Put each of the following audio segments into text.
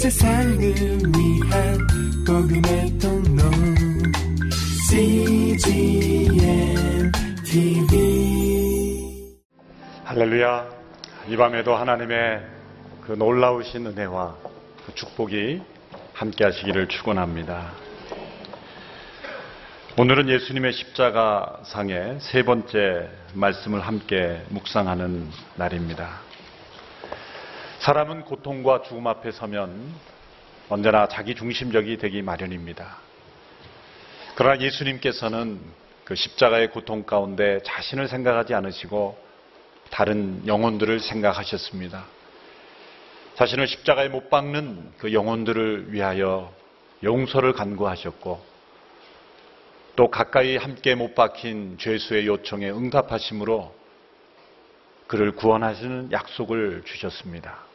세상을 위한 복음의 통로 CGM TV 할렐루야. 이 밤에도 하나님의 그 놀라우신 은혜와 그 축복이 함께 하시기를 축원합니다. 오늘은 예수님의 십자가 상의 세 번째 말씀을 함께 묵상하는 날입니다. 사람은 고통과 죽음 앞에 서면 언제나 자기 중심적이 되기 마련입니다. 그러나 예수님께서는 그 십자가의 고통 가운데 자신을 생각하지 않으시고 다른 영혼들을 생각하셨습니다. 자신을 십자가에 못 박는 그 영혼들을 위하여 용서를 간구하셨고 또 가까이 함께 못 박힌 죄수의 요청에 응답하심으로 그를 구원하시는 약속을 주셨습니다.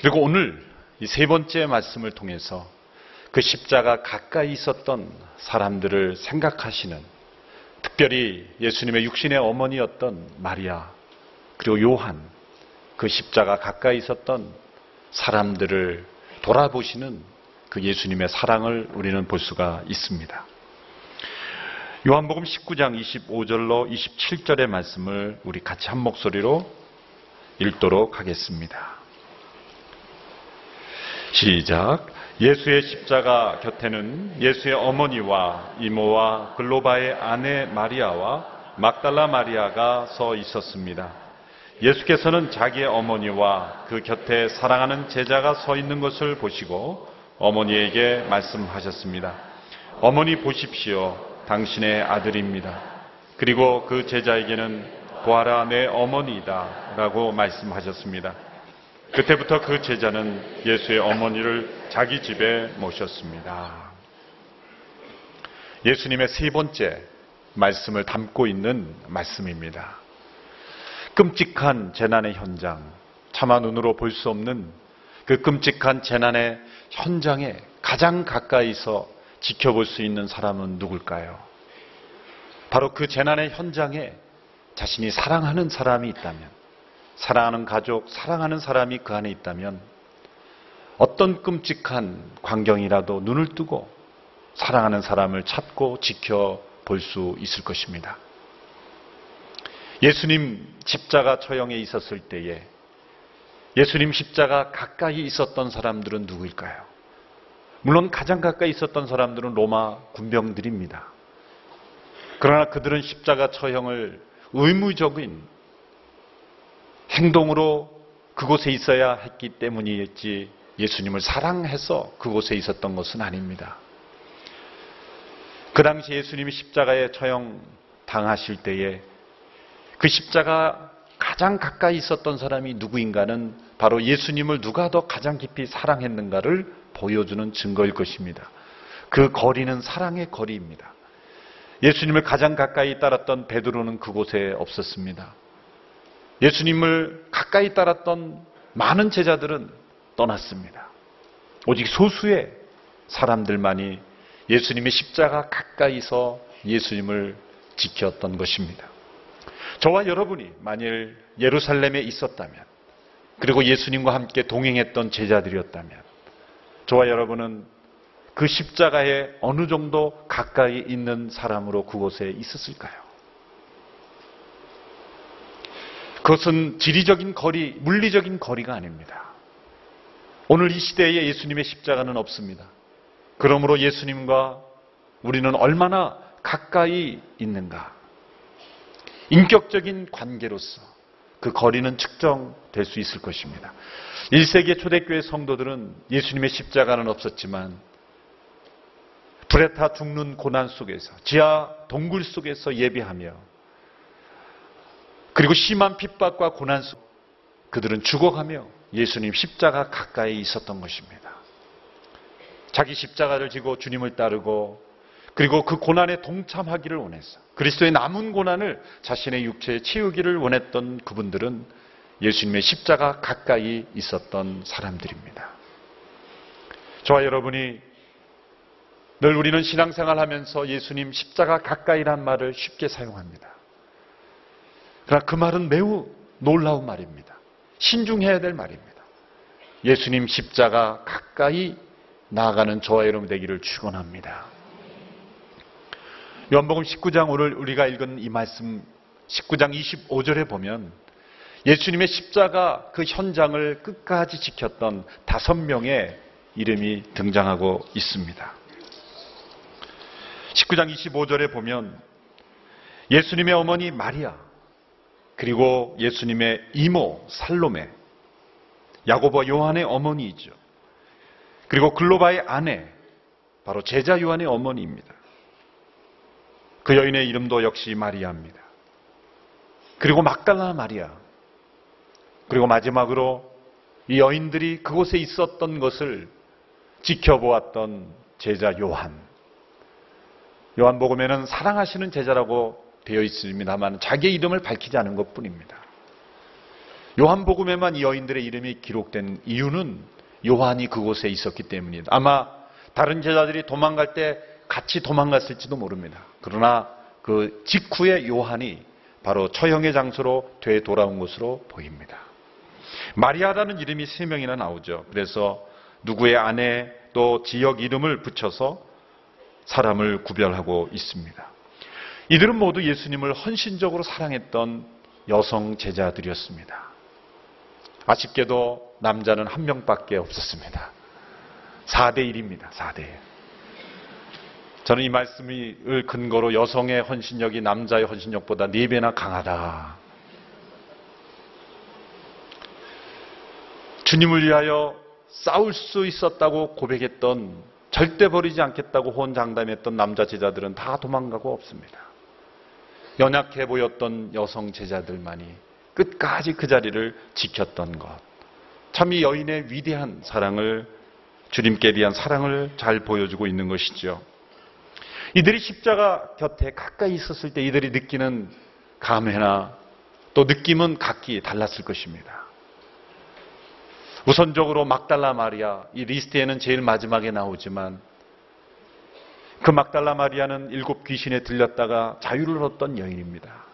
그리고 오늘 이 세 번째 말씀을 통해서 그 십자가 가까이 있었던 사람들을 생각하시는 특별히 예수님의 육신의 어머니였던 마리아 그리고 요한 그 십자가 가까이 있었던 사람들을 돌아보시는 그 예수님의 사랑을 우리는 볼 수가 있습니다. 요한복음 19장 25절로 27절의 말씀을 우리 같이 한 목소리로 읽도록 하겠습니다. 시작. 예수의 십자가 곁에는 예수의 어머니와 이모와 글로바의 아내 마리아와 막달라 마리아가 서 있었습니다. 예수께서는 자기의 어머니와 그 곁에 사랑하는 제자가 서 있는 것을 보시고 어머니에게 말씀하셨습니다. 어머니 보십시오. 당신의 아들입니다. 그리고 그 제자에게는 보아라 내 어머니다 라고 말씀하셨습니다. 그때부터 그 제자는 예수의 어머니를 자기 집에 모셨습니다. 예수님의 세 번째 말씀을 담고 있는 말씀입니다. 끔찍한 재난의 현장, 차마 눈으로 볼 수 없는 그 끔찍한 재난의 현장에 가장 가까이서 지켜볼 수 있는 사람은 누굴까요? 바로 그 재난의 현장에 자신이 사랑하는 사람이 있다면 사랑하는 가족, 사랑하는 사람이 그 안에 있다면 어떤 끔찍한 광경이라도 눈을 뜨고 사랑하는 사람을 찾고 지켜볼 수 있을 것입니다. 예수님 십자가 처형에 있었을 때에 예수님 십자가 가까이 있었던 사람들은 누구일까요? 물론 가장 가까이 있었던 사람들은 로마 군병들입니다. 그러나 그들은 십자가 처형을 의무적인 행동으로 그곳에 있어야 했기 때문이었지 예수님을 사랑해서 그곳에 있었던 것은 아닙니다. 그 당시 예수님이 십자가에 처형 당하실 때에 그 십자가 가장 가까이 있었던 사람이 누구인가는 바로 예수님을 누가 더 가장 깊이 사랑했는가를 보여주는 증거일 것입니다. 그 거리는 사랑의 거리입니다. 예수님을 가장 가까이 따랐던 베드로는 그곳에 없었습니다. 예수님을 가까이 따랐던 많은 제자들은 떠났습니다. 오직 소수의 사람들만이 예수님의 십자가 가까이서 예수님을 지켰던 것입니다. 저와 여러분이 만일 예루살렘에 있었다면, 그리고 예수님과 함께 동행했던 제자들이었다면, 저와 여러분은 그 십자가에 어느 정도 가까이 있는 사람으로 그곳에 있었을까요? 그것은 지리적인 거리, 물리적인 거리가 아닙니다. 오늘 이 시대에 예수님의 십자가는 없습니다. 그러므로 예수님과 우리는 얼마나 가까이 있는가. 인격적인 관계로서 그 거리는 측정될 수 있을 것입니다. 1세기 초대교회 성도들은 예수님의 십자가는 없었지만 불에 타 죽는 고난 속에서 지하 동굴 속에서 예배하며 그리고 심한 핍박과 고난 속 그들은 죽어가며 예수님 십자가 가까이 있었던 것입니다. 자기 십자가를 지고 주님을 따르고 그리고 그 고난에 동참하기를 원했어. 그리스도의 남은 고난을 자신의 육체에 채우기를 원했던 그분들은 예수님의 십자가 가까이 있었던 사람들입니다. 저와 여러분이 늘 우리는 신앙생활 하면서 예수님 십자가 가까이란 말을 쉽게 사용합니다. 그러나 그 말은 매우 놀라운 말입니다. 신중해야 될 말입니다. 예수님 십자가 가까이 나아가는 저와 여러분 되기를 축원합니다. 요한복음 19장 오늘 우리가 읽은 이 말씀 19장 25절에 보면 예수님의 십자가 그 현장을 끝까지 지켰던 다섯 명의 이름이 등장하고 있습니다. 19장 25절에 보면 예수님의 어머니 마리아, 그리고 예수님의 이모 살로메, 야고보 요한의 어머니이죠. 그리고 글로바의 아내, 바로 제자 요한의 어머니입니다. 그 여인의 이름도 역시 마리아입니다. 그리고 막달라 마리아, 그리고 마지막으로 이 여인들이 그곳에 있었던 것을 지켜보았던 제자 요한. 요한복음에는 사랑하시는 제자라고 되어 있습니다만 자기의 이름을 밝히지 않은 것 뿐입니다. 요한복음에만 이 여인들의 이름이 기록된 이유는 요한이 그곳에 있었기 때문입니다. 아마 다른 제자들이 도망갈 때 같이 도망갔을지도 모릅니다. 그러나 그 직후에 요한이 바로 처형의 장소로 되돌아온 것으로 보입니다. 마리아라는 이름이 세 명이나 나오죠. 그래서 누구의 아내 또 지역 이름을 붙여서 사람을 구별하고 있습니다. 이들은 모두 예수님을 헌신적으로 사랑했던 여성 제자들이었습니다. 아쉽게도 남자는 한 명밖에 없었습니다. 4대 1입니다. 4대 1. 저는 이 말씀을 근거로 여성의 헌신력이 남자의 헌신력보다 4배나 강하다. 주님을 위하여 싸울 수 있었다고 고백했던 절대 버리지 않겠다고 호언장담했던 남자 제자들은 다 도망가고 없습니다. 연약해 보였던 여성 제자들만이 끝까지 그 자리를 지켰던 것. 참 이 여인의 위대한 사랑을 주님께 대한 사랑을 잘 보여주고 있는 것이죠. 이들이 십자가 곁에 가까이 있었을 때 이들이 느끼는 감회나 또 느낌은 각기 달랐을 것입니다. 우선적으로 막달라 마리아, 이 리스트에는 제일 마지막에 나오지만 그 막달라 마리아는 일곱 귀신에 들렸다가 자유를 얻던 여인입니다.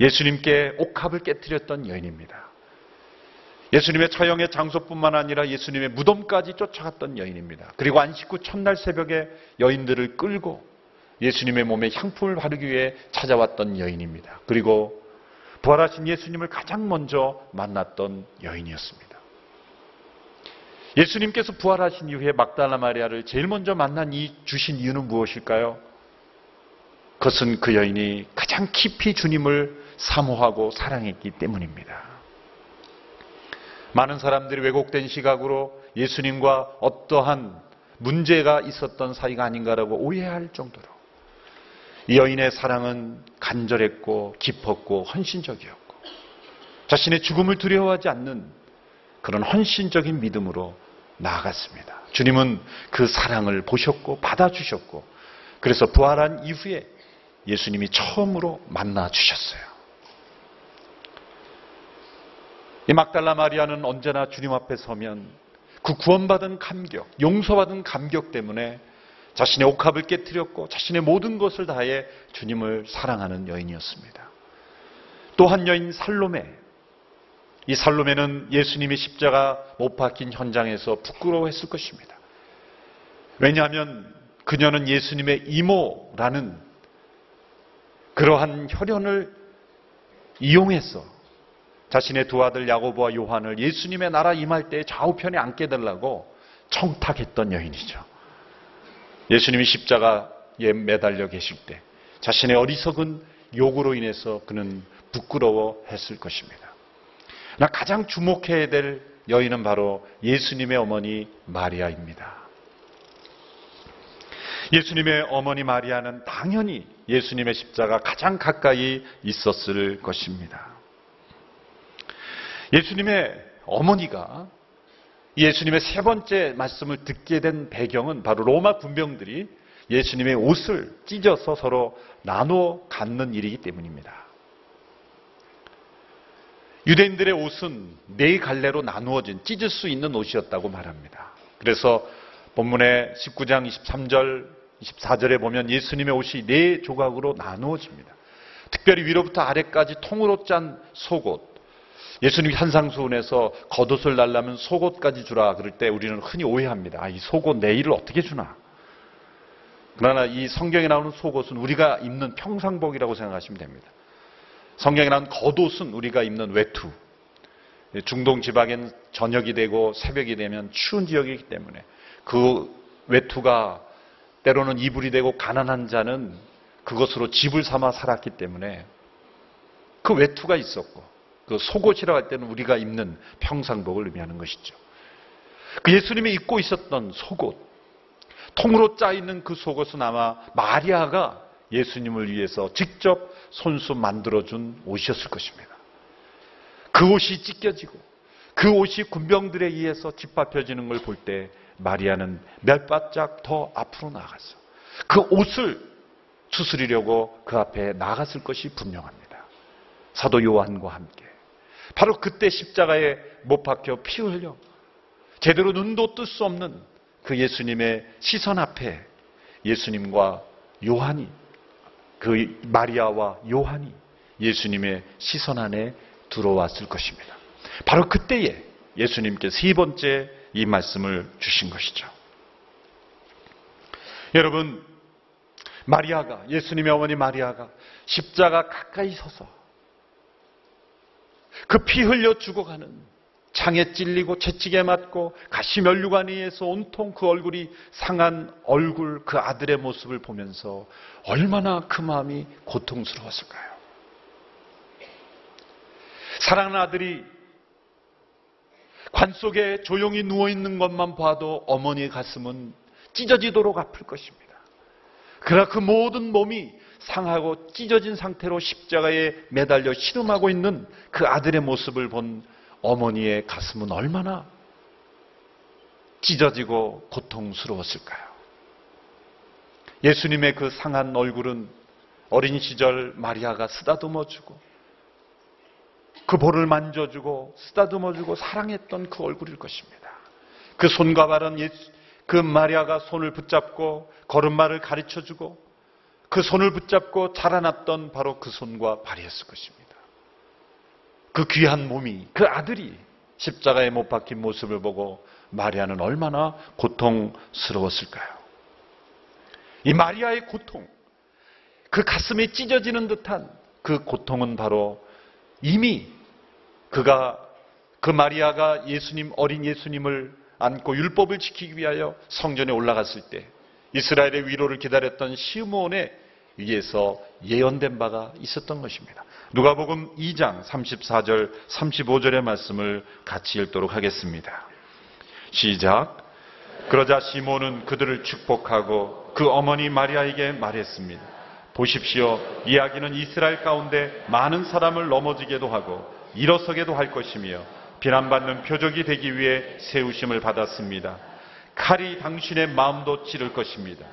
예수님께 옥합을 깨뜨렸던 여인입니다. 예수님의 처형의 장소뿐만 아니라 예수님의 무덤까지 쫓아갔던 여인입니다. 그리고 안식 후 첫날 새벽에 여인들을 끌고 예수님의 몸에 향품을 바르기 위해 찾아왔던 여인입니다. 그리고 부활하신 예수님을 가장 먼저 만났던 여인이었습니다. 예수님께서 부활하신 이후에 막달라 마리아를 제일 먼저 만난 이 주신 이유는 무엇일까요? 그것은 그 여인이 가장 깊이 주님을 사모하고 사랑했기 때문입니다. 많은 사람들이 왜곡된 시각으로 예수님과 어떠한 문제가 있었던 사이가 아닌가라고 오해할 정도로 이 여인의 사랑은 간절했고 깊었고 헌신적이었고 자신의 죽음을 두려워하지 않는 그런 헌신적인 믿음으로 나아갔습니다. 주님은 그 사랑을 보셨고 받아주셨고 그래서 부활한 이후에 예수님이 처음으로 만나 주셨어요. 이 막달라 마리아는 언제나 주님 앞에 서면 그 구원받은 감격, 용서받은 감격 때문에 자신의 옥합을 깨뜨렸고 자신의 모든 것을 다해 주님을 사랑하는 여인이었습니다. 또 한 여인 살로메, 이 살로메는 예수님이 십자가 못 박힌 현장에서 부끄러워했을 것입니다. 왜냐하면 그녀는 예수님의 이모라는 그러한 혈연을 이용해서 자신의 두 아들 야고보와 요한을 예수님의 나라 임할 때 좌우편에 앉게 달라고 청탁했던 여인이죠. 예수님이 십자가에 매달려 계실 때 자신의 어리석은 욕으로 인해서 그는 부끄러워했을 것입니다. 나 가장 주목해야 될 여인은 바로 예수님의 어머니 마리아입니다. 예수님의 어머니 마리아는 당연히 예수님의 십자가 가장 가까이 있었을 것입니다. 예수님의 어머니가 예수님의 세 번째 말씀을 듣게 된 배경은 바로 로마 군병들이 예수님의 옷을 찢어서 서로 나누어 갖는 일이기 때문입니다. 유대인들의 옷은 네 갈래로 나누어진 찢을 수 있는 옷이었다고 말합니다. 그래서 본문의 19장 23절, 24절에 보면 예수님의 옷이 네 조각으로 나누어집니다. 특별히 위로부터 아래까지 통으로 짠 속옷, 예수님이 한상수훈에서 겉옷을 날라면 속옷까지 주라 그럴 때 우리는 흔히 오해합니다. 아, 이 속옷 내일을 어떻게 주나? 그러나 이 성경에 나오는 속옷은 우리가 입는 평상복이라고 생각하시면 됩니다. 성경에 나오는 겉옷은 우리가 입는 외투. 중동 지방엔 저녁이 되고 새벽이 되면 추운 지역이기 때문에 그 외투가 때로는 이불이 되고 가난한 자는 그것으로 집을 삼아 살았기 때문에 그 외투가 있었고 그 속옷이라고 할 때는 우리가 입는 평상복을 의미하는 것이죠. 그 예수님이 입고 있었던 속옷, 통으로 짜 있는 그 속옷은 아마 마리아가 예수님을 위해서 직접 손수 만들어준 옷이었을 것입니다. 그 옷이 찢겨지고 그 옷이 군병들에 의해서 짓밟혀지는 걸 볼 때 마리아는 몇 발짝 더 앞으로 나갔어. 그 옷을 추스리려고 그 앞에 나갔을 것이 분명합니다. 사도 요한과 함께. 바로 그때 십자가에 못 박혀 피 흘려 제대로 눈도 뜰 수 없는 그 예수님의 시선 앞에 예수님과 요한이 그 마리아와 요한이 예수님의 시선 안에 들어왔을 것입니다. 바로 그때에 예수님께 세 번째 이 말씀을 주신 것이죠. 여러분, 마리아가, 예수님의 어머니 마리아가 십자가 가까이 서서 그 피 흘려 죽어가는 창에 찔리고 채찍에 맞고 가시 면류관 위에서 온통 그 얼굴이 상한 얼굴 그 아들의 모습을 보면서 얼마나 그 마음이 고통스러웠을까요? 사랑하는 아들이 관 속에 조용히 누워 있는 것만 봐도 어머니의 가슴은 찢어지도록 아플 것입니다. 그러나 그 모든 몸이 상하고 찢어진 상태로 십자가에 매달려 씨름하고 있는 그 아들의 모습을 본 어머니의 가슴은 얼마나 찢어지고 고통스러웠을까요? 예수님의 그 상한 얼굴은 어린 시절 마리아가 쓰다듬어 주고 그 볼을 만져주고 쓰다듬어 주고 사랑했던 그 얼굴일 것입니다. 그 손과 발은 예수, 그 마리아가 손을 붙잡고 걸음마를 가르쳐 주고 그 손을 붙잡고 자라났던 바로 그 손과 발이었을 것입니다. 그 귀한 몸이 그 아들이 십자가에 못 박힌 모습을 보고 마리아는 얼마나 고통스러웠을까요? 이 마리아의 고통, 그 가슴이 찢어지는 듯한 그 고통은 바로 이미 그가 그 마리아가 예수님 어린 예수님을 안고 율법을 지키기 위하여 성전에 올라갔을 때 이스라엘의 위로를 기다렸던 시므온에 위에서 예언된 바가 있었던 것입니다. 누가복음 2장 34절 35절의 말씀을 같이 읽도록 하겠습니다. 시작. 그러자 시몬은 그들을 축복하고 그 어머니 마리아에게 말했습니다. 보십시오. 이야기는 이스라엘 가운데 많은 사람을 넘어지게도 하고 일어서게도 할 것이며 비난받는 표적이 되기 위해 세우심을 받았습니다. 칼이 당신의 마음도 찌를 것입니다.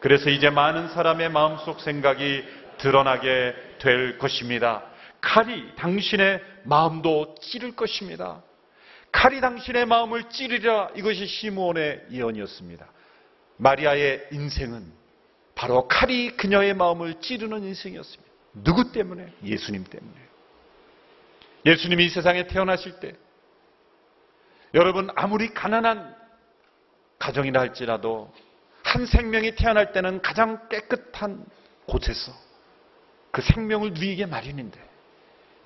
그래서 이제 많은 사람의 마음속 생각이 드러나게 될 것입니다. 칼이 당신의 마음도 찌를 것입니다. 칼이 당신의 마음을 찌르리라 이것이 시므온의 예언이었습니다. 마리아의 인생은 바로 칼이 그녀의 마음을 찌르는 인생이었습니다. 누구 때문에? 예수님 때문에. 예수님이 이 세상에 태어나실 때 여러분 아무리 가난한 가정이라 할지라도 한 생명이 태어날 때는 가장 깨끗한 곳에서 그 생명을 누이게 마련인데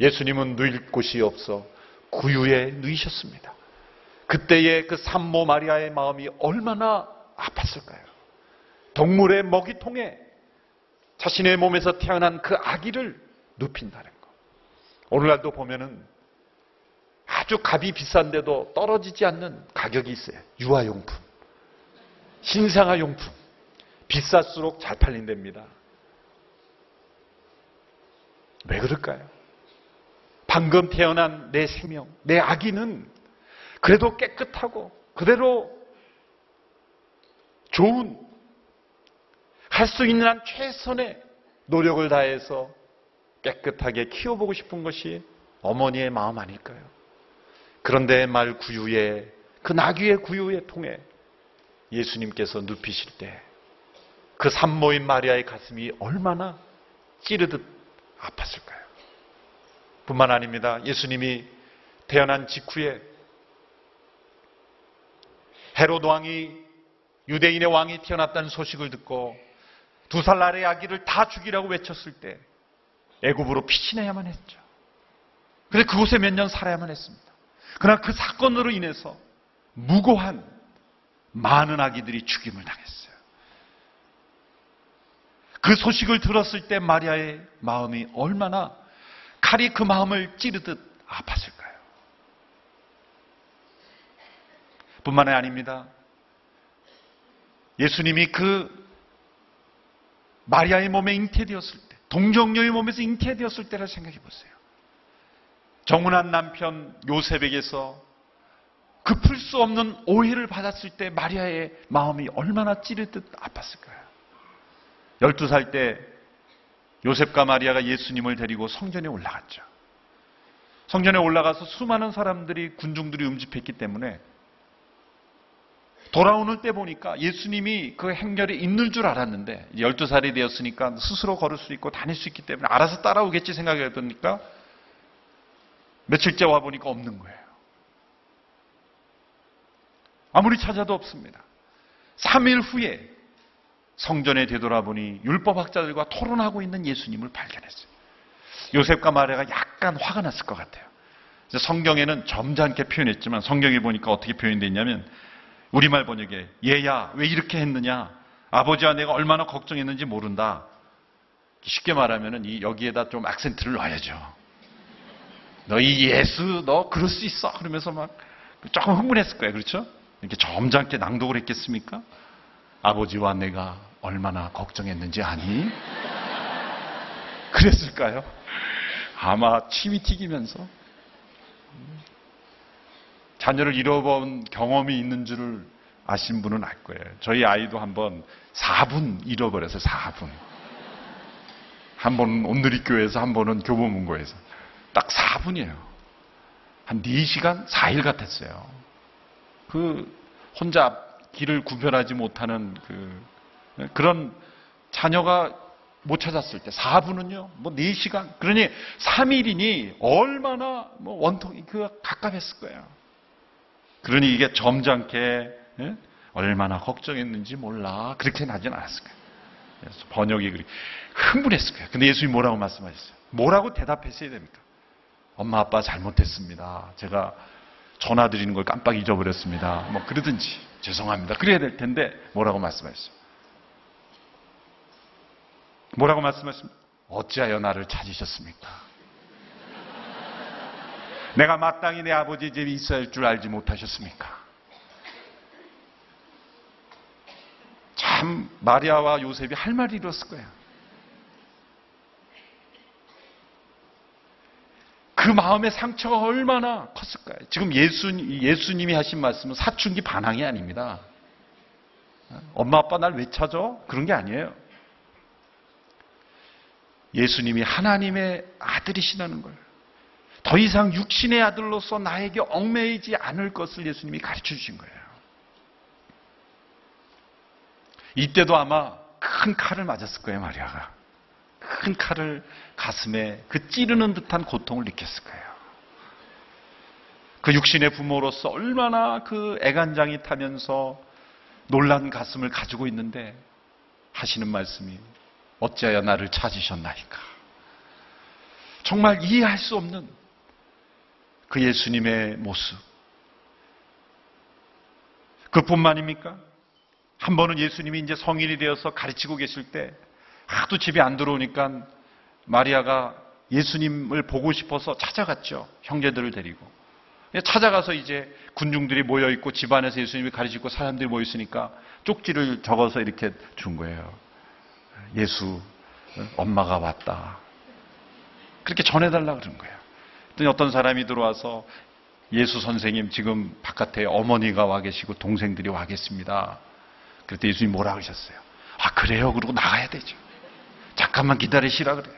예수님은 누일 곳이 없어 구유에 누이셨습니다. 그때의 그 산모 마리아의 마음이 얼마나 아팠을까요? 동물의 먹이통에 자신의 몸에서 태어난 그 아기를 눕힌다는 것. 오늘날도 보면은 아주 값이 비싼데도 떨어지지 않는 가격이 있어요. 유아용품. 신생아용품. 비쌀수록 잘 팔린답니다. 왜 그럴까요? 방금 태어난 내 생명, 내 아기는 그래도 깨끗하고 그대로 좋은 할 수 있는 한 최선의 노력을 다해서 깨끗하게 키워보고 싶은 것이 어머니의 마음 아닐까요? 그런데 말 구유에 그 나귀의 구유에 통해 예수님께서 눕히실 때 그 산모인 마리아의 가슴이 얼마나 찌르듯 아팠을까요? 뿐만 아닙니다. 예수님이 태어난 직후에 헤로드 왕이 유대인의 왕이 태어났다는 소식을 듣고 두 살 아래 아기를 다 죽이라고 외쳤을 때 애굽으로 피신해야만 했죠. 그래서 그곳에 몇 년 살아야만 했습니다. 그러나 그 사건으로 인해서 무고한 많은 아기들이 죽임을 당했어요. 그 소식을 들었을 때 마리아의 마음이 얼마나 칼이 그 마음을 찌르듯 아팠을까요? 뿐만이 아닙니다. 예수님이 그 마리아의 몸에 잉태되었을 때, 동정녀의 몸에서 잉태되었을 때를 생각해 보세요. 정운한 남편 요셉에게서 그풀수 없는 오해를 받았을 때 마리아의 마음이 얼마나 찌르듯 아팠을까요? 12살 때 요셉과 마리아가 예수님을 데리고 성전에 올라갔죠. 성전에 올라가서 수많은 사람들이 군중들이 음집했기 때문에 돌아오는 때 보니까 예수님이 그 행렬에 있는 줄 알았는데 12살이 되었으니까 스스로 걸을 수 있고 다닐 수 있기 때문에 알아서 따라오겠지 생각했더니까 며칠째 와 보니까 없는 거예요. 아무리 찾아도 없습니다. 3일 후에 성전에 되돌아보니 율법학자들과 토론하고 있는 예수님을 발견했어요. 요셉과 마리아가 약간 화가 났을 것 같아요. 성경에는 점잖게 표현했지만 성경에 보니까 어떻게 표현됐냐면 우리말 번역에 얘야 왜 이렇게 했느냐 아버지와 내가 얼마나 걱정했는지 모른다. 쉽게 말하면은 이 여기에다 좀 악센트를 놔야죠. 너이 예수 너 그럴 수 있어 그러면서 막 조금 흥분했을 거예요. 그렇죠? 이렇게 점잖게 낭독을 했겠습니까? 아버지와 내가 얼마나 걱정했는지 아니? 그랬을까요? 아마 침이 튀기면서 자녀를 잃어본 경험이 있는 줄을 아신 분은 알 거예요. 저희 아이도 한번 4분 잃어버려서 4분. 한 번은 온누리 교회에서 한 번은 교보문고에서 딱 4분이에요. 한 4시간 4일 같았어요. 그 혼자 길을 구별하지 못하는 그 그런 자녀가 못 찾았을 때 4분은요. 뭐 4시간. 그러니 3일이니 얼마나 뭐 원통이 그 가깝했을 거예요. 그러니 이게 점잖게 예? 얼마나 걱정했는지 몰라. 그렇게 나진 않았을 거예요. 그래서 번역이 그리 흥분했을 거예요. 근데 예수님이 뭐라고 말씀하셨어요? 뭐라고 대답했어야 됩니까? 엄마 아빠 잘못했습니다. 제가 전화 드리는 걸 깜빡 잊어버렸습니다. 뭐 그러든지 죄송합니다. 그래야 될 텐데 뭐라고 말씀하셨어요? 뭐라고 말씀하십니까? 어찌하여 나를 찾으셨습니까? 내가 마땅히 내 아버지 집에 있어야 할 줄 알지 못하셨습니까? 참 마리아와 요셉이 할 말이 이뤘을 거야. 그 마음의 상처가 얼마나 컸을까요? 지금 예수, 예수님이 하신 말씀은 사춘기 반항이 아닙니다. 엄마 아빠 날 왜 찾아? 그런 게 아니에요. 예수님이 하나님의 아들이시라는 걸. 더 이상 육신의 아들로서 나에게 얽매이지 않을 것을 예수님이 가르쳐 주신 거예요. 이때도 아마 큰 칼을 맞았을 거예요, 마리아가. 큰 칼을 가슴에 그 찌르는 듯한 고통을 느꼈을 거예요. 그 육신의 부모로서 얼마나 그 애간장이 타면서 놀란 가슴을 가지고 있는데 하시는 말씀이 어찌하여 나를 찾으셨나이까. 정말 이해할 수 없는 그 예수님의 모습. 그뿐만입니까? 한 번은 예수님이 이제 성인이 되어서 가르치고 계실 때 하도 집에 안 들어오니까 마리아가 예수님을 보고 싶어서 찾아갔죠. 형제들을 데리고. 찾아가서 이제 군중들이 모여 있고 집안에서 예수님이 가르치고 사람들이 모여 있으니까 쪽지를 적어서 이렇게 준 거예요. 예수 엄마가 왔다. 그렇게 전해달라 그런 거예요. 그랬더니 어떤 사람이 들어와서 예수 선생님 지금 바깥에 어머니가 와 계시고 동생들이 와 계십니다. 그랬더니 예수님 뭐라 하셨어요? 아 그래요? 그러고 나가야 되죠. 잠깐만 기다리시라 그래요.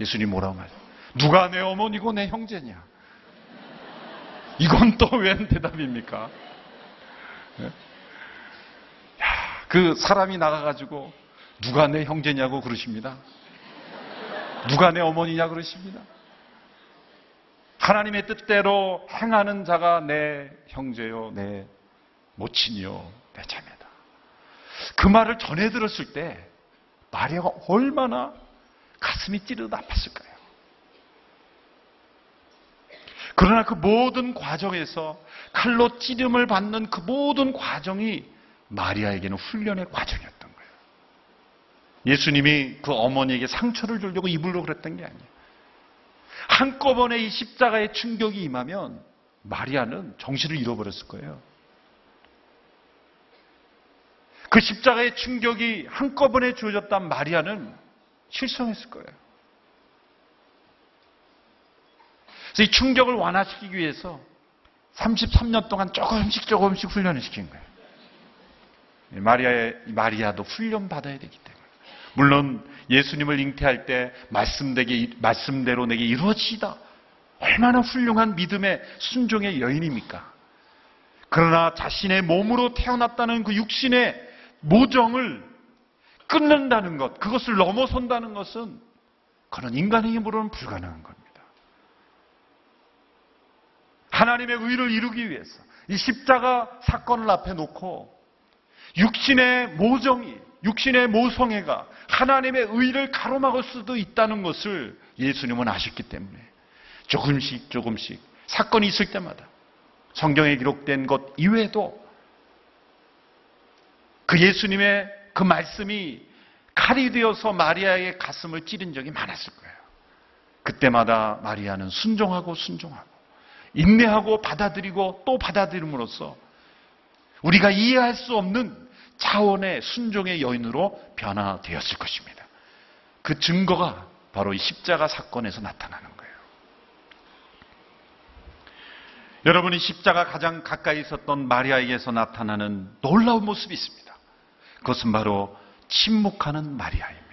예수님 뭐라고 말해요? 누가 내 어머니고 내 형제냐? 이건 또 웬 대답입니까? 야, 그 사람이 나가가지고 누가 내 형제냐고 그러십니다. 누가 내 어머니냐 그러십니다. 하나님의 뜻대로 행하는 자가 내 형제요, 내 모친이요, 내 자매다. 그 말을 전해 들었을 때 마리아가 얼마나 가슴이 찌르듯 아팠을까요? 그러나 그 모든 과정에서 칼로 찌름을 받는 그 모든 과정이 마리아에게는 훈련의 과정이었던 거예요. 예수님이 그 어머니에게 상처를 주려고 입으로 그랬던 게 아니에요. 한꺼번에 이 십자가의 충격이 임하면 마리아는 정신을 잃어버렸을 거예요. 그 십자가의 충격이 한꺼번에 주어졌던 마리아는 실성했을 거예요. 그래서 이 충격을 완화시키기 위해서 33년 동안 조금씩 조금씩 훈련을 시킨 거예요. 마리아의, 마리아도 훈련 받아야 되기 때문에. 물론 예수님을 잉태할 때 말씀되게, 말씀대로 내게 이루어지다. 얼마나 훌륭한 믿음의 순종의 여인입니까? 그러나 자신의 몸으로 태어났다는 그 육신의 모정을 끊는다는 것, 그것을 넘어선다는 것은 그런 인간의 힘으로는 불가능한 겁니다. 하나님의 의를 이루기 위해서 이 십자가 사건을 앞에 놓고 육신의 모정이, 육신의 모성애가 하나님의 의를 가로막을 수도 있다는 것을 예수님은 아셨기 때문에 조금씩 조금씩 사건이 있을 때마다 성경에 기록된 것 이외에도 그 예수님의 그 말씀이 칼이 되어서 마리아의 가슴을 찌른 적이 많았을 거예요. 그때마다 마리아는 순종하고 순종하고 인내하고 받아들이고 또 받아들임으로써 우리가 이해할 수 없는 차원의 순종의 여인으로 변화되었을 것입니다. 그 증거가 바로 이 십자가 사건에서 나타나는 거예요. 여러분이 십자가 가장 가까이 있었던 마리아에게서 나타나는 놀라운 모습이 있습니다. 그것은 바로 침묵하는 마리아입니다.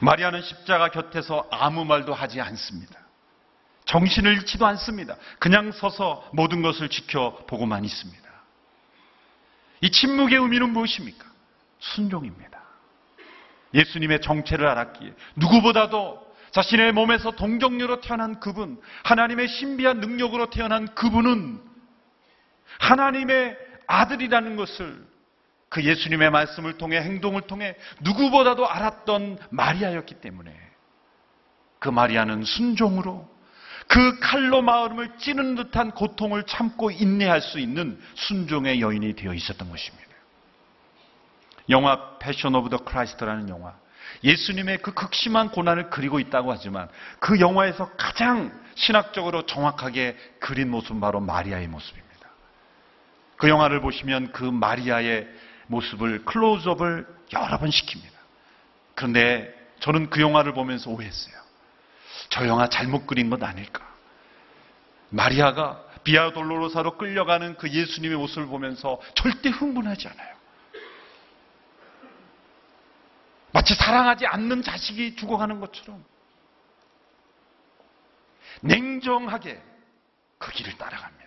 마리아는 십자가 곁에서 아무 말도 하지 않습니다. 정신을 잃지도 않습니다. 그냥 서서 모든 것을 지켜보고만 있습니다. 이 침묵의 의미는 무엇입니까? 순종입니다. 예수님의 정체를 알았기에 누구보다도 자신의 몸에서 동정녀로 태어난 그분, 하나님의 신비한 능력으로 태어난 그분은 하나님의 아들이라는 것을 그 예수님의 말씀을 통해 행동을 통해 누구보다도 알았던 마리아였기 때문에 그 마리아는 순종으로 그 칼로 마음을 찌르는 듯한 고통을 참고 인내할 수 있는 순종의 여인이 되어 있었던 것입니다. 영화 Passion of the Christ라는 영화. 예수님의 그 극심한 고난을 그리고 있다고 하지만 그 영화에서 가장 신학적으로 정확하게 그린 모습은 바로 마리아의 모습입니다. 그 영화를 보시면 그 마리아의 모습을 클로즈업을 여러 번 시킵니다. 그런데 저는 그 영화를 보면서 오해했어요. 저 영화 잘못 그린 것 아닐까? 마리아가 비아 돌로로사로 끌려가는 그 예수님의 모습을 보면서 절대 흥분하지 않아요. 마치 사랑하지 않는 자식이 죽어가는 것처럼 냉정하게 그 길을 따라갑니다.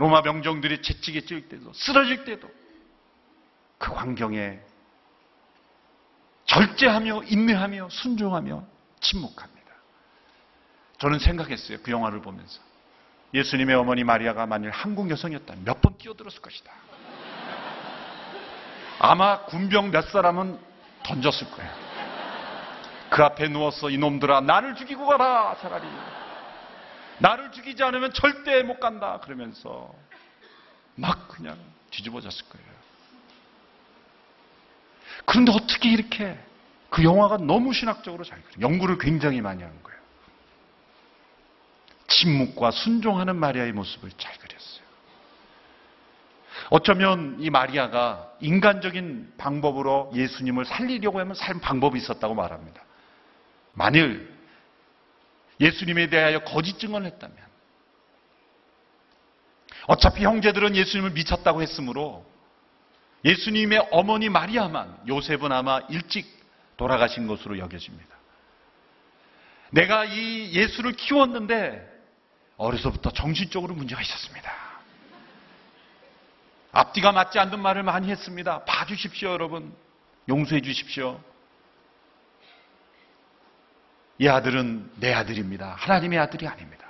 로마 병정들이 채찍에 찔 때도 쓰러질 때도 그 광경에 절제하며 인내하며 순종하며 침묵합니다. 저는 생각했어요. 그 영화를 보면서. 예수님의 어머니 마리아가 만일 한국 여성이었다면 몇 번 뛰어들었을 것이다. 아마 군병 몇 사람은 던졌을 거예요. 그 앞에 누워서 이놈들아 나를 죽이고 가라 차라리. 나를 죽이지 않으면 절대 못 간다 그러면서 막 그냥 뒤집어졌을 거예요. 그런데 어떻게 이렇게 그 영화가 너무 신학적으로 잘 그려. 연구를 굉장히 많이 한 거예요. 침묵과 순종하는 마리아의 모습을 잘 그렸어요. 어쩌면 이 마리아가 인간적인 방법으로 예수님을 살리려고 하면 살 방법이 있었다고 말합니다. 만일 예수님에 대하여 거짓 증언을 했다면 어차피 형제들은 예수님을 미쳤다고 했으므로 예수님의 어머니 마리아만 요셉은 아마 일찍 돌아가신 것으로 여겨집니다. 내가 이 예수를 키웠는데 어려서부터 정신적으로 문제가 있었습니다. 앞뒤가 맞지 않는 말을 많이 했습니다. 봐주십시오, 여러분. 용서해 주십시오. 이 아들은 내 아들입니다. 하나님의 아들이 아닙니다.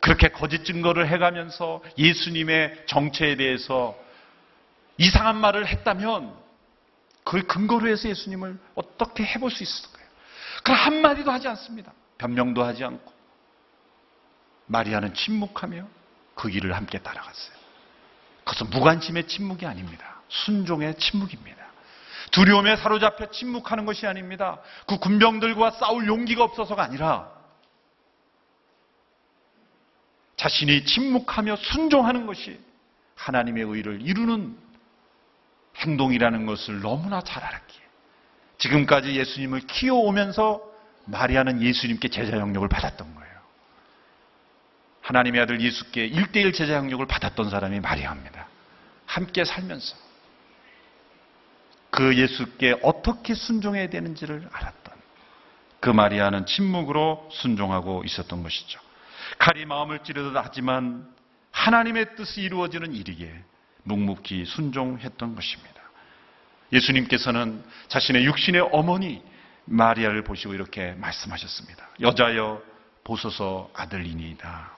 그렇게 거짓 증거를 해가면서 예수님의 정체에 대해서 이상한 말을 했다면 그걸 근거로 해서 예수님을 어떻게 해볼 수 있을까요? 그 한마디도 하지 않습니다. 변명도 하지 않고. 마리아는 침묵하며 그 길을 함께 따라갔어요. 그것은 무관심의 침묵이 아닙니다. 순종의 침묵입니다. 두려움에 사로잡혀 침묵하는 것이 아닙니다. 그 군병들과 싸울 용기가 없어서가 아니라 자신이 침묵하며 순종하는 것이 하나님의 의를 이루는 행동이라는 것을 너무나 잘 알았기에 지금까지 예수님을 키워오면서 마리아는 예수님께 제자 영역을 받았던 거예요. 하나님의 아들 예수께 1대1 제자 영역을 받았던 사람이 마리아입니다. 함께 살면서 그 예수께 어떻게 순종해야 되는지를 알았던 그 마리아는 침묵으로 순종하고 있었던 것이죠. 칼이 마음을 찌르듯 하지만 하나님의 뜻이 이루어지는 일이기에 묵묵히 순종했던 것입니다. 예수님께서는 자신의 육신의 어머니 마리아를 보시고 이렇게 말씀하셨습니다. 여자여 보소서 아들이니이다.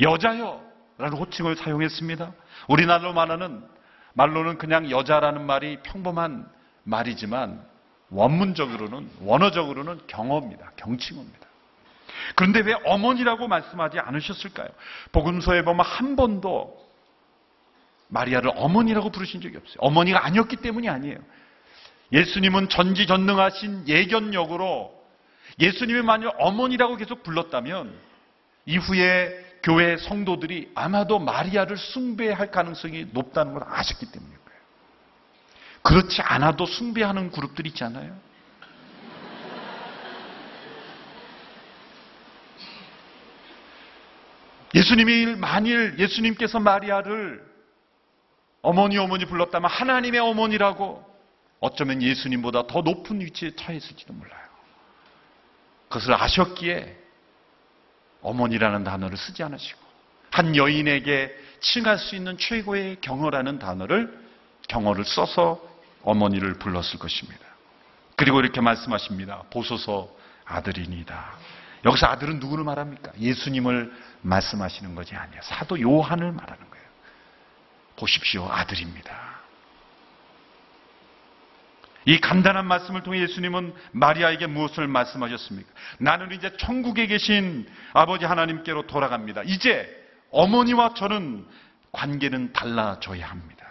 여자여 라는 호칭을 사용했습니다. 우리나라로 말하는 말로는 그냥 여자라는 말이 평범한 말이지만 원문적으로는 원어적으로는 경어입니다. 경칭어입니다. 그런데 왜 어머니라고 말씀하지 않으셨을까요? 복음서에 보면 한 번도 마리아를 어머니라고 부르신 적이 없어요. 어머니가 아니었기 때문이 아니에요. 예수님은 전지전능하신 예견력으로 예수님이 만약 어머니라고 계속 불렀다면 이후에 교회 성도들이 아마도 마리아를 숭배할 가능성이 높다는 걸 아셨기 때문일 거예요. 그렇지 않아도 숭배하는 그룹들이 있잖아요. 예수님이 만일 예수님께서 마리아를 어머니 어머니 불렀다면 하나님의 어머니라고 어쩌면 예수님보다 더 높은 위치에 처했을지도 몰라요. 그것을 아셨기에 어머니라는 단어를 쓰지 않으시고 한 여인에게 칭할 수 있는 최고의 경어라는 단어를 경어를 써서 어머니를 불렀을 것입니다. 그리고 이렇게 말씀하십니다. 보소서 아들이니다. 여기서 아들은 누구를 말합니까? 예수님을 말씀하시는 것이 아니에요. 사도 요한을 말하는 거예요. 보십시오. 아들입니다. 이 간단한 말씀을 통해 예수님은 마리아에게 무엇을 말씀하셨습니까? 나는 이제 천국에 계신 아버지 하나님께로 돌아갑니다. 이제 어머니와 저는 관계는 달라져야 합니다.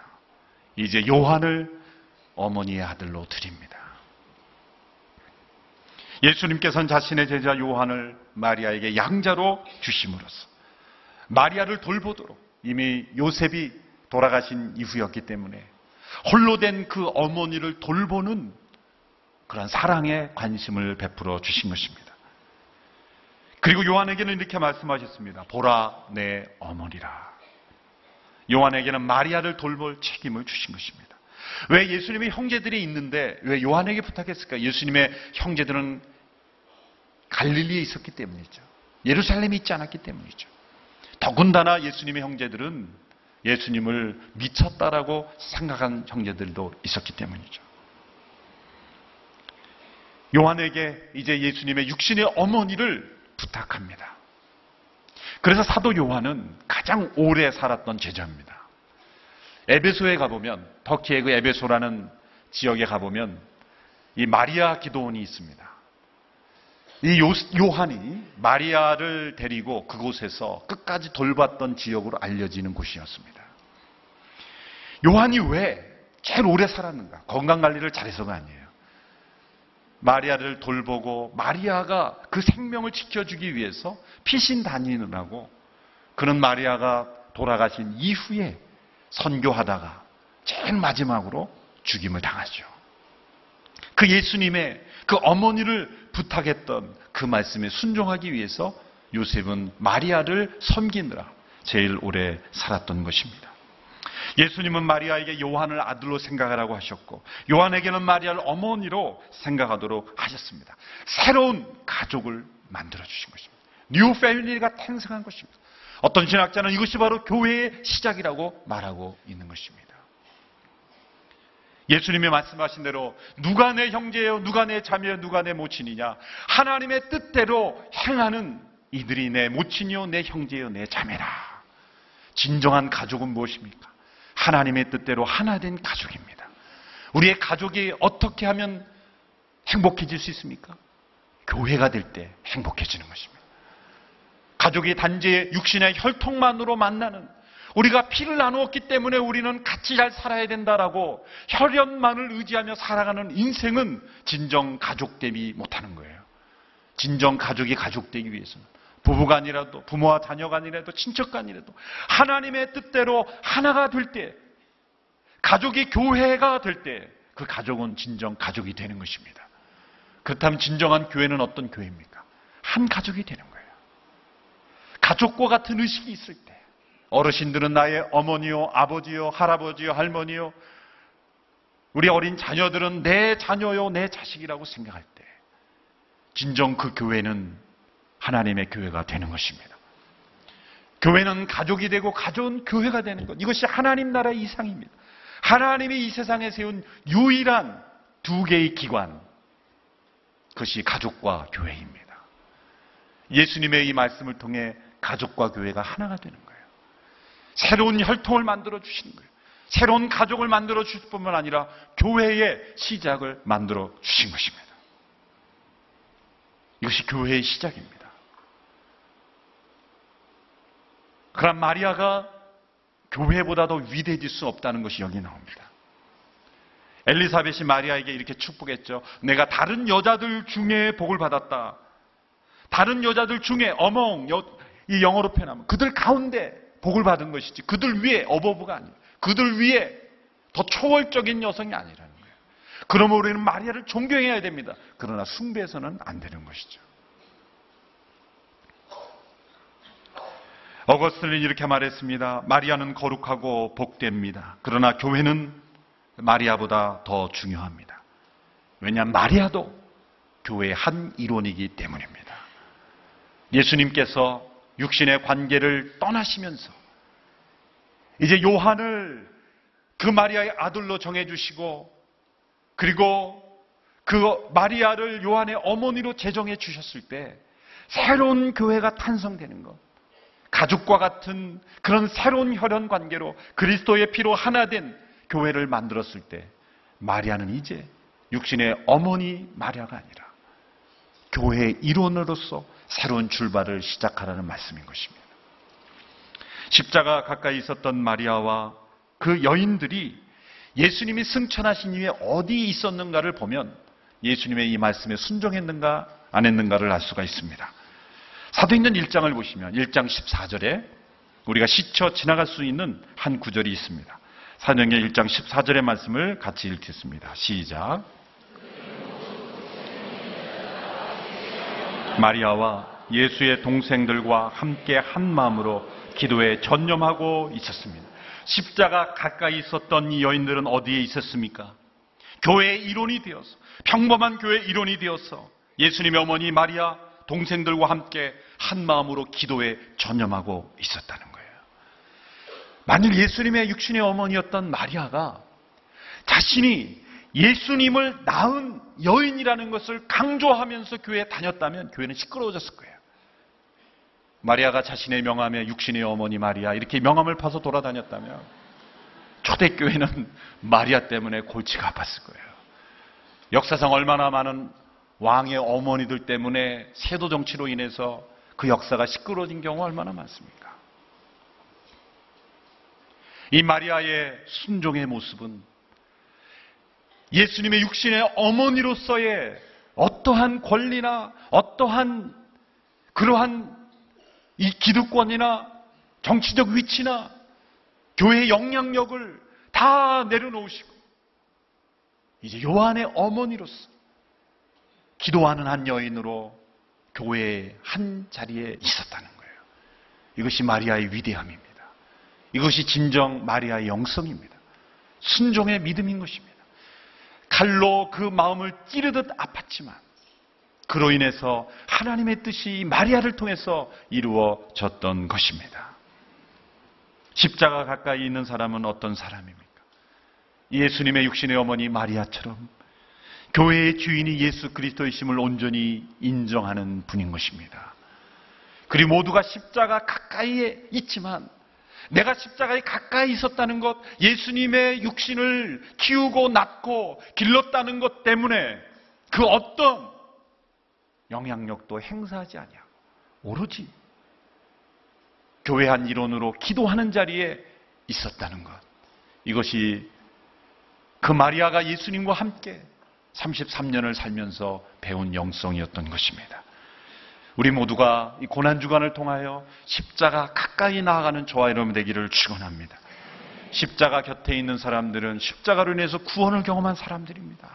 이제 요한을 어머니의 아들로 드립니다. 예수님께서는 자신의 제자 요한을 마리아에게 양자로 주심으로써 마리아를 돌보도록 이미 요셉이 돌아가신 이후였기 때문에 홀로 된 그 어머니를 돌보는 그런 사랑에 관심을 베풀어 주신 것입니다. 그리고 요한에게는 이렇게 말씀하셨습니다. 보라 내 어머니라. 요한에게는 마리아를 돌볼 책임을 주신 것입니다. 왜 예수님의 형제들이 있는데 왜 요한에게 부탁했을까? 예수님의 형제들은 갈릴리에 있었기 때문이죠. 예루살렘에 있지 않았기 때문이죠. 더군다나 예수님의 형제들은 예수님을 미쳤다라고 생각한 형제들도 있었기 때문이죠. 요한에게 이제 예수님의 육신의 어머니를 부탁합니다. 그래서 사도 요한은 가장 오래 살았던 제자입니다. 에베소에 가보면 터키의 그 에베소라는 지역에 가보면 이 마리아 기도원이 있습니다. 이 요한이 마리아를 데리고 그곳에서 끝까지 돌봤던 지역으로 알려지는 곳이었습니다. 요한이 왜 제일 오래 살았는가? 건강 관리를 잘해서가 아니에요. 마리아를 돌보고 마리아가 그 생명을 지켜주기 위해서 피신 다니느라고 그런 마리아가 돌아가신 이후에 선교하다가 제일 마지막으로 죽임을 당하죠. 그 예수님의 그 어머니를 부탁했던 그 말씀에 순종하기 위해서 요셉은 마리아를 섬기느라 제일 오래 살았던 것입니다. 예수님은 마리아에게 요한을 아들로 생각하라고 하셨고 요한에게는 마리아를 어머니로 생각하도록 하셨습니다. 새로운 가족을 만들어 주신 것입니다. new family가 탄생한 것입니다. 어떤 신학자는 이것이 바로 교회의 시작이라고 말하고 있는 것입니다. 예수님이 말씀하신 대로 누가 내 형제요, 누가 내 자매요, 누가 내 모친이냐. 하나님의 뜻대로 행하는 이들이 내 모친이요, 내 형제요, 내 자매라. 진정한 가족은 무엇입니까? 하나님의 뜻대로 하나 된 가족입니다. 우리의 가족이 어떻게 하면 행복해질 수 있습니까? 교회가 될 때 행복해지는 것입니다. 가족이 단지 육신의 혈통만으로 만나는 우리가 피를 나누었기 때문에 우리는 같이 잘 살아야 된다라고 혈연만을 의지하며 살아가는 인생은 진정 가족되지 못하는 거예요. 진정 가족이 가족되기 위해서는 부부가 아니라도 부모와 친척가 아니라도 하나님의 뜻대로 하나가 될 때 가족이 교회가 될 때 그 가족은 진정 가족이 되는 것입니다. 그렇다면 진정한 교회는 어떤 교회입니까? 한 가족이 되는 거예요. 가족과 같은 의식이 있을 때 어르신들은 나의 어머니요, 아버지요, 할아버지요, 할머니요. 우리 어린 자녀들은 내 자녀요, 내 자식이라고 생각할 때, 진정 그 교회는 하나님의 교회가 되는 것입니다. 교회는 가족이 되고 가족은 교회가 되는 것. 이것이 하나님 나라의 이상입니다. 하나님이 이 세상에 세운 유일한 두 개의 기관. 그것이 가족과 교회입니다. 예수님의 이 말씀을 통해 가족과 교회가 하나가 되는 거예요. 새로운 혈통을 만들어 주시는 거예요. 새로운 가족을 만들어 주실 뿐만 아니라 교회의 시작을 만들어 주신 것입니다. 이것이 교회의 시작입니다. 그럼 마리아가 교회보다도 위대해질 수 없다는 것이 여기 나옵니다. 엘리사벳이 마리아에게 이렇게 축복했죠. 내가 다른 여자들 중에 복을 받았다. 다른 여자들 중에 어몽, 이 영어로 표현하면 그들 가운데 복을 받은 것이지 그들 위에 어버브가 아니에요. 그들 위에 더 초월적인 여성이 아니라는 거예요. 그러면 우리는 마리아를 존경해야 됩니다. 그러나 숭배해서는 안 되는 것이죠. 어거스틴은 이렇게 말했습니다. 마리아는 거룩하고 복됩니다. 그러나 교회는 마리아보다 더 중요합니다. 왜냐하면 마리아도 교회의 한 일원이기 때문입니다. 예수님께서 육신의 관계를 떠나시면서 이제 요한을 그 마리아의 아들로 정해주시고 그리고 그 마리아를 요한의 어머니로 제정해 주셨을 때 새로운 교회가 탄성되는 것. 가족과 같은 그런 새로운 혈연 관계로 그리스도의 피로 하나 된 교회를 만들었을 때 마리아는 이제 육신의 어머니 마리아가 아니라 교회의 일원으로서 새로운 출발을 시작하라는 말씀인 것입니다. 십자가 가까이 있었던 마리아와 그 여인들이 예수님이 승천하신 이후에 어디 있었는가를 보면 예수님의 이 말씀에 순종했는가 안 했는가를 알 수가 있습니다. 사도행전 1장을 보시면 1장 14절에 우리가 시쳐 지나갈 수 있는 한 구절이 있습니다. 사도행전 1장 14절의 말씀을 같이 읽겠습니다. 시작. 마리아와 예수의 동생들과 함께 한 마음으로 기도에 전념하고 있었습니다. 십자가 가까이 있었던 이 여인들은 어디에 있었습니까? 교회의 일원이 되어서, 평범한 교회의 일원이 되어서 예수님의 어머니 마리아 동생들과 함께 한 마음으로 기도에 전념하고 있었다는 거예요. 만일 예수님의 육신의 어머니였던 마리아가 자신이 예수님을 낳은 여인이라는 것을 강조하면서 교회에 다녔다면 교회는 시끄러워졌을 거예요. 마리아가 자신의 명함에 육신의 어머니 마리아 이렇게 명함을 파서 돌아다녔다면 초대교회는 마리아 때문에 골치가 아팠을 거예요. 역사상 얼마나 많은 왕의 어머니들 때문에 세도 정치로 인해서 그 역사가 시끄러워진 경우 얼마나 많습니까? 이 마리아의 순종의 모습은 예수님의 육신의 어머니로서의 어떠한 권리나 어떠한 그러한 이 기득권이나 정치적 위치나 교회의 영향력을 다 내려놓으시고 이제 요한의 어머니로서 기도하는 한 여인으로 교회의 한 자리에 있었다는 거예요. 이것이 마리아의 위대함입니다. 이것이 진정 마리아의 영성입니다. 순종의 믿음인 것입니다. 칼로 그 마음을 찌르듯 아팠지만 그로 인해서 하나님의 뜻이 마리아를 통해서 이루어졌던 것입니다. 십자가 가까이 있는 사람은 어떤 사람입니까? 예수님의 육신의 어머니 마리아처럼 교회의 주인이 예수 그리스도이심을 온전히 인정하는 분인 것입니다. 그리고 모두가 십자가 가까이에 있지만 내가 십자가에 가까이 있었다는 것, 예수님의 육신을 키우고 낳고 길렀다는 것 때문에 그 어떤 영향력도 행사하지 아니하고 오로지 교회 한 일원으로 기도하는 자리에 있었다는 것. 이것이 그 마리아가 예수님과 함께 33년을 살면서 배운 영성이었던 것입니다. 우리 모두가 이 고난주간을 통하여 십자가 가까이 나아가는 저와 여러분 되기를 축원합니다. 십자가 곁에 있는 사람들은 십자가로 인해서 구원을 경험한 사람들입니다.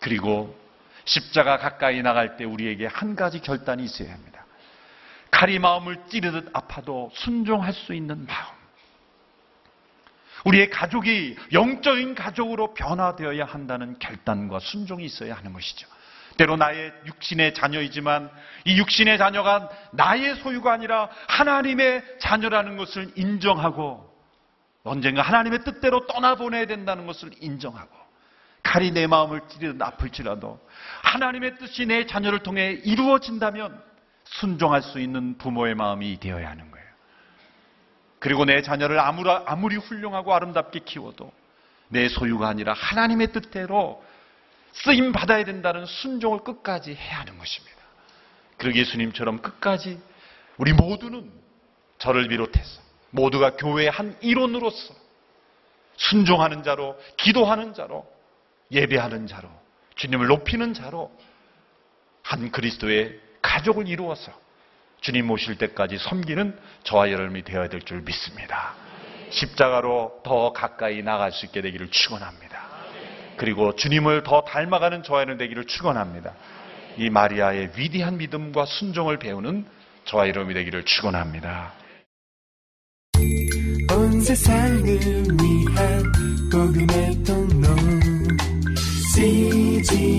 그리고 십자가 가까이 나갈 때 우리에게 한 가지 결단이 있어야 합니다. 칼이 마음을 찌르듯 아파도 순종할 수 있는 마음. 우리의 가족이 영적인 가족으로 변화되어야 한다는 결단과 순종이 있어야 하는 것이죠. 때로 나의 육신의 자녀이지만 이 육신의 자녀가 나의 소유가 아니라 하나님의 자녀라는 것을 인정하고 언젠가 하나님의 뜻대로 떠나보내야 된다는 것을 인정하고 칼이 내 마음을 찌르듯 아플지라도 하나님의 뜻이 내 자녀를 통해 이루어진다면 순종할 수 있는 부모의 마음이 되어야 하는 거예요. 그리고 내 자녀를 아무리 훌륭하고 아름답게 키워도 내 소유가 아니라 하나님의 뜻대로 쓰임 받아야 된다는 순종을 끝까지 해야 하는 것입니다. 그리고 예수님처럼 끝까지 우리 모두는 저를 비롯해서 모두가 교회의 한 일원으로서 순종하는 자로, 기도하는 자로, 예배하는 자로, 주님을 높이는 자로 한 그리스도의 가족을 이루어서 주님 모실 때까지 섬기는 저와 여러분이 되어야 될 줄 믿습니다. 십자가로 더 가까이 나갈 수 있게 되기를 축원합니다. 그리고 주님을 더 닮아가는 저와 여러분 되기를 축원합니다. 이 마리아의 위대한 믿음과 순종을 배우는 저와 여러분이 되기를 축원합니다. 온 세상을 위한 복음의 통로 CGM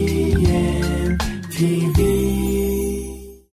TV